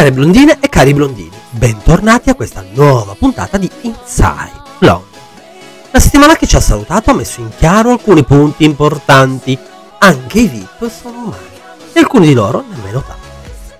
Care blondine e cari blondini, bentornati a questa nuova puntata di Inside Blonde. La settimana che ci ha salutato ha messo in chiaro alcuni punti importanti. Anche i VIP sono umani e alcuni di loro nemmeno tanto.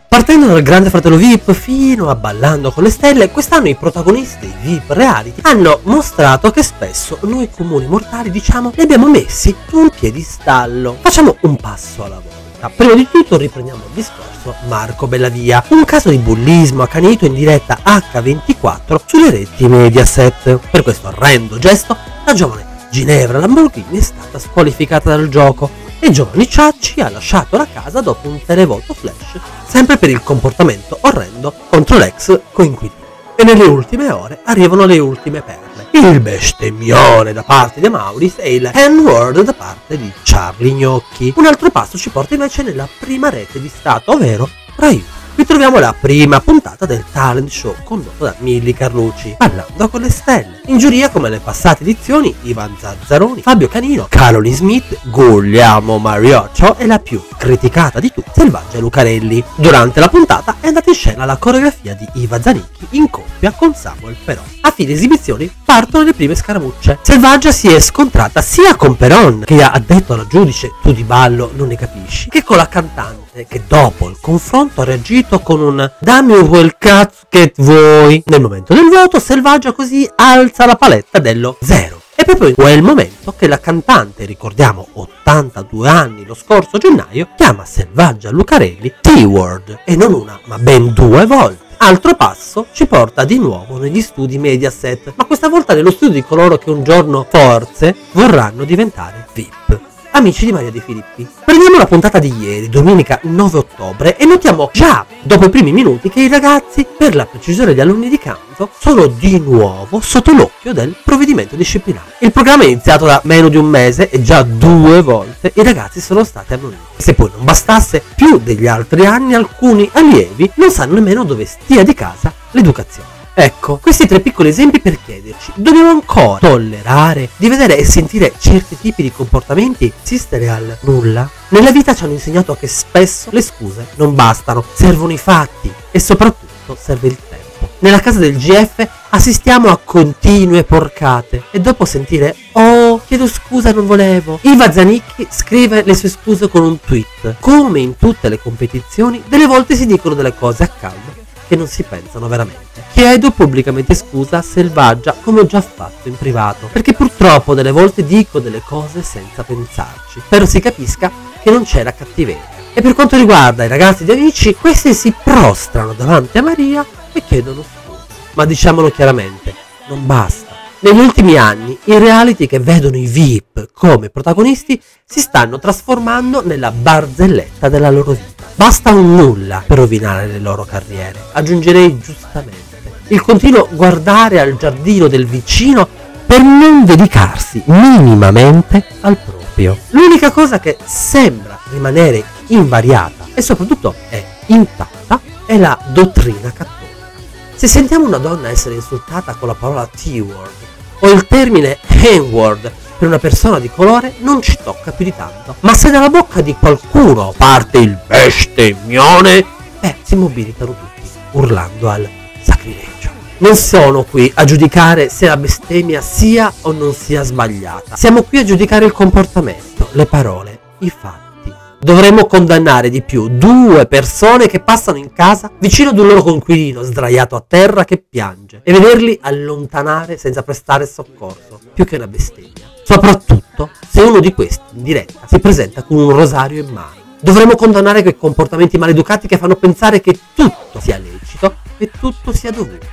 Partendo dal grande fratello VIP fino a Ballando con le stelle, quest'anno i protagonisti dei VIP reality hanno mostrato che spesso noi comuni mortali diciamo li abbiamo messi su un piedistallo. Facciamo un passo alla volta. Prima di tutto riprendiamo il discorso Marco Bellavia, un caso di bullismo accanito in diretta H24 sulle reti Mediaset. Per questo orrendo gesto, la giovane Ginevra Lamborghini è stata squalificata dal gioco e Giovanni Ciacci ha lasciato la casa dopo un televoto flash, sempre per il comportamento orrendo contro l'ex coinquilino. E nelle ultime ore arrivano le ultime perle il bestemmione da parte di Maurice e il N-word da parte di Charlie Gnocchi. Un altro passo ci porta invece nella prima rete di Stato, ovvero Rai Qui troviamo la prima puntata del talent show condotto da Milli Carlucci, Ballando con le stelle. In giuria, come le passate edizioni, Ivan Zazzaroni, Fabio Canino, Caroline Smith, Guglielmo Marioccio e la più criticata di tutti, Selvaggia Lucarelli. Durante la puntata è andata in scena la coreografia di Iva Zanicchi in coppia con Samuel Però. A fine esibizioni partono le prime scaramucce. Selvaggia si è scontrata sia con Peron, che ha detto alla giudice tu di ballo non ne capisci, che con la cantante che dopo il confronto ha reagito con un dammi quel cazzo che vuoi. Nel momento del voto Selvaggia così alza la paletta dello zero. È proprio in quel momento che la cantante, ricordiamo 82 anni lo scorso gennaio, chiama Selvaggia Lucarelli T-word e non una ma ben due volte. Altro passo ci porta di nuovo negli studi Mediaset, ma questa volta nello studio di coloro che un giorno forse vorranno diventare VIP amici di Maria De Filippi. Prendiamo la puntata di ieri, domenica 9 ottobre, e notiamo già dopo i primi minuti che i ragazzi, per la precisione di alunni di canto, sono di nuovo sotto l'occhio del provvedimento disciplinare. Il programma è iniziato da meno di un mese e già due volte i ragazzi sono stati ammoniti. Se poi non bastasse, più degli altri anni alcuni allievi non sanno nemmeno dove stia di casa l'educazione. Ecco, questi tre piccoli esempi per chiederci, dobbiamo ancora tollerare di vedere e sentire certi tipi di comportamenti esistere al nulla? Nella vita ci hanno insegnato che spesso le scuse non bastano, servono i fatti e soprattutto serve il tempo. Nella casa del GF assistiamo a continue porcate e dopo sentire oh chiedo scusa non volevo Iva Zanicchi scrive le sue scuse con un tweet come in tutte le competizioni delle volte si dicono delle cose a caldo che non si pensano veramente. Chiedo pubblicamente scusa a Selvaggia come ho già fatto in privato, perché purtroppo delle volte dico delle cose senza pensarci. Spero si capisca che non c'era cattiveria. E per quanto riguarda i ragazzi di amici, questi si prostrano davanti a Maria e chiedono scusa. Ma diciamolo chiaramente, non basta. Negli ultimi anni i reality che vedono i VIP come protagonisti si stanno trasformando nella barzelletta della loro vita. Basta un nulla per rovinare le loro carriere, aggiungerei giustamente. Il continuo guardare al giardino del vicino per non dedicarsi minimamente al proprio. L'unica cosa che sembra rimanere invariata e soprattutto è intatta è la dottrina cattolica. Se sentiamo una donna essere insultata con la parola T-word o il termine N-word per una persona di colore non ci tocca più di tanto. Ma se dalla bocca di qualcuno parte il bestemmione, beh, si mobilitano tutti, urlando al sacrilegio. Non sono qui a giudicare se la bestemmia sia o non sia sbagliata. Siamo qui a giudicare il comportamento, le parole, i fatti. Dovremmo condannare di più due persone che passano in casa vicino ad un loro conquilino sdraiato a terra che piange e vederli allontanare senza prestare soccorso, più che una bestemmia. Soprattutto se uno di questi in diretta si presenta con un rosario in mano. Dovremmo condannare quei comportamenti maleducati che fanno pensare che tutto sia lecito e tutto sia dovuto.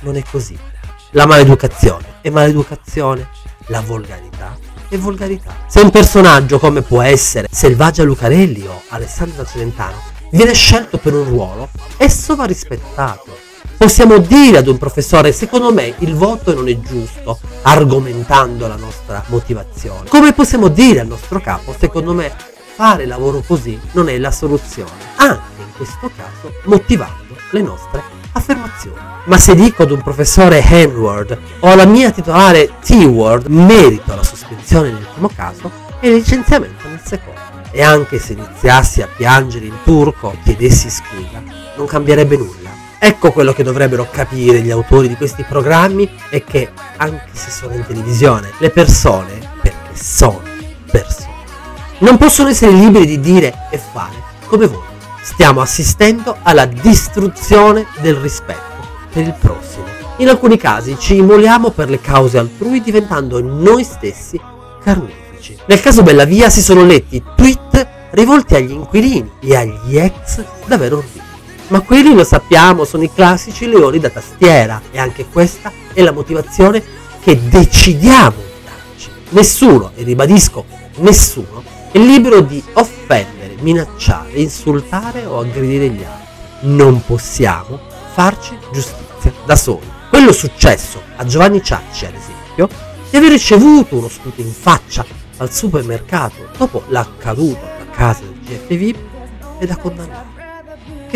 Non è così. La maleducazione è maleducazione, la volgarità e volgarità. Se un personaggio come può essere Selvaggia Lucarelli o Alessandro Celentano viene scelto per un ruolo, esso va rispettato. Possiamo dire ad un professore, secondo me il voto non è giusto, argomentando la nostra motivazione. Come possiamo dire al nostro capo, secondo me fare lavoro così non è la soluzione, anche in questo caso motivando le nostre affermazioni. Ma se dico ad un professore N-word o alla mia titolare T-word, merito la sospensione nel primo caso e il licenziamento nel secondo. E anche se iniziassi a piangere in turco e chiedessi scusa, non cambierebbe nulla Ecco quello che dovrebbero capire gli autori di questi programmi è che, anche se sono in televisione, le persone, perché sono persone, non possono essere liberi di dire e fare come vogliono. Stiamo assistendo alla distruzione del rispetto per il prossimo. In alcuni casi ci immoliamo per le cause altrui diventando noi stessi carnefici. Nel caso Bellavia si sono letti tweet rivolti agli inquilini e agli ex davvero orribili. Ma quelli lo sappiamo, sono i classici leoni da tastiera e anche questa è la motivazione che decidiamo di darci. Nessuno, e ribadisco nessuno, è libero di offendere, minacciare, insultare o aggredire gli altri. Non possiamo farci giustizia da soli. Quello successo a Giovanni Ciacci, ad esempio, di aver ricevuto uno sputo in faccia al supermercato dopo l'accaduto alla casa del GFV è da condannare.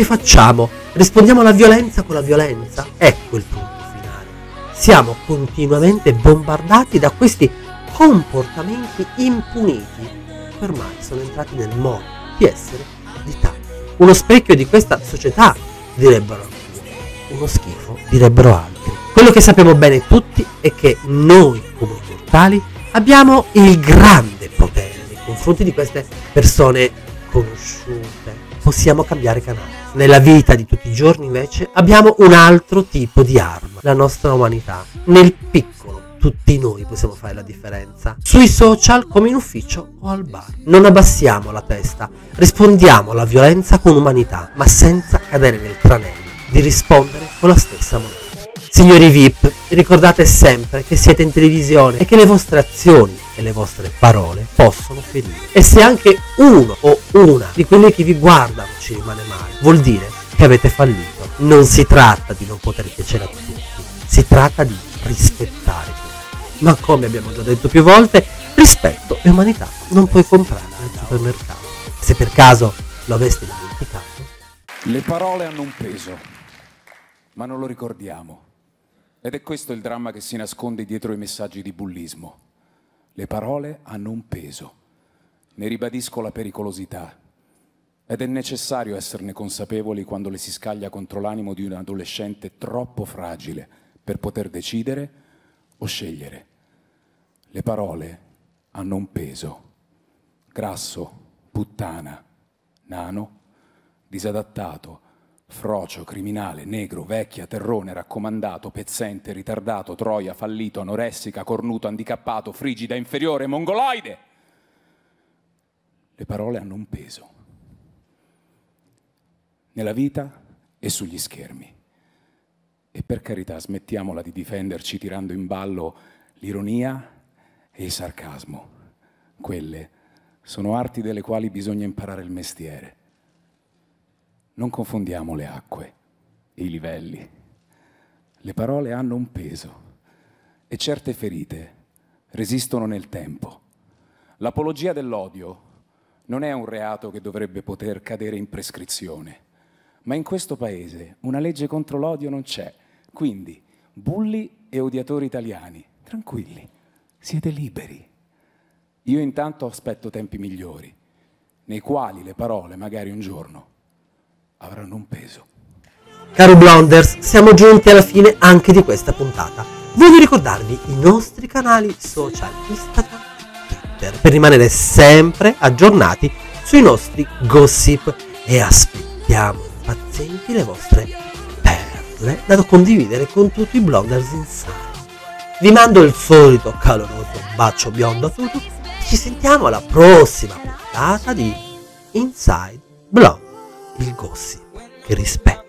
Che facciamo? Rispondiamo alla violenza con la violenza? Ecco il punto finale. Siamo continuamente bombardati da questi comportamenti impuniti che ormai sono entrati nel modo di essere di tanti. Uno specchio di questa società, direbbero alcuni. Uno schifo, direbbero altri. Quello che sappiamo bene tutti è che noi, come mortali, abbiamo il grande potere nei confronti di queste persone conosciute. Possiamo cambiare canale. Nella vita di tutti i giorni invece abbiamo un altro tipo di arma, la nostra umanità. Nel piccolo tutti noi possiamo fare la differenza. Sui social come in ufficio o al bar. Non abbassiamo la testa, rispondiamo alla violenza con umanità, ma senza cadere nel tranello di rispondere con la stessa moneta. Signori VIP, ricordate sempre che siete in televisione e che le vostre azioni e le vostre parole possono ferire. E se anche uno o una di quelli che vi guardano ci rimane male, vuol dire che avete fallito. Non si tratta di non poter piacere a tutti, si tratta di rispettare tutti. Ma come abbiamo già detto più volte, rispetto e umanità non puoi comprare al supermercato. Se per caso lo aveste dimenticato. Le parole hanno un peso, ma non lo ricordiamo. Ed è questo il dramma che si nasconde dietro i messaggi di bullismo. Le parole hanno un peso. Ne ribadisco la pericolosità. Ed è necessario esserne consapevoli quando le si scaglia contro l'animo di un adolescente troppo fragile per poter decidere o scegliere. Le parole hanno un peso. Grasso, puttana, nano, disadattato, frocio, criminale, negro, vecchia, terrone, raccomandato, pezzente, ritardato, troia, fallito, anoressica, cornuto, handicappato, frigida, inferiore, mongoloide. Le parole hanno un peso. Nella vita e sugli schermi. E per carità smettiamola di difenderci tirando in ballo l'ironia e il sarcasmo. Quelle sono arti delle quali bisogna imparare il mestiere. Non confondiamo le acque e i livelli. Le parole hanno un peso e certe ferite resistono nel tempo. L'apologia dell'odio non è un reato che dovrebbe poter cadere in prescrizione, ma in questo paese una legge contro l'odio non c'è. Quindi, bulli e odiatori italiani, tranquilli, siete liberi. Io intanto aspetto tempi migliori, nei quali le parole magari un giorno avranno un peso. Caro Blonders, siamo giunti alla fine anche di questa puntata. Voglio ricordarvi i nostri canali social Instagram e Twitter per rimanere sempre aggiornati sui nostri gossip e aspettiamo impazienti le vostre perle da condividere con tutti i bloggers inside. Vi mando il solito caloroso bacio biondo a tutti. Ci sentiamo alla prossima puntata di Inside Blog il gossip che rispetta.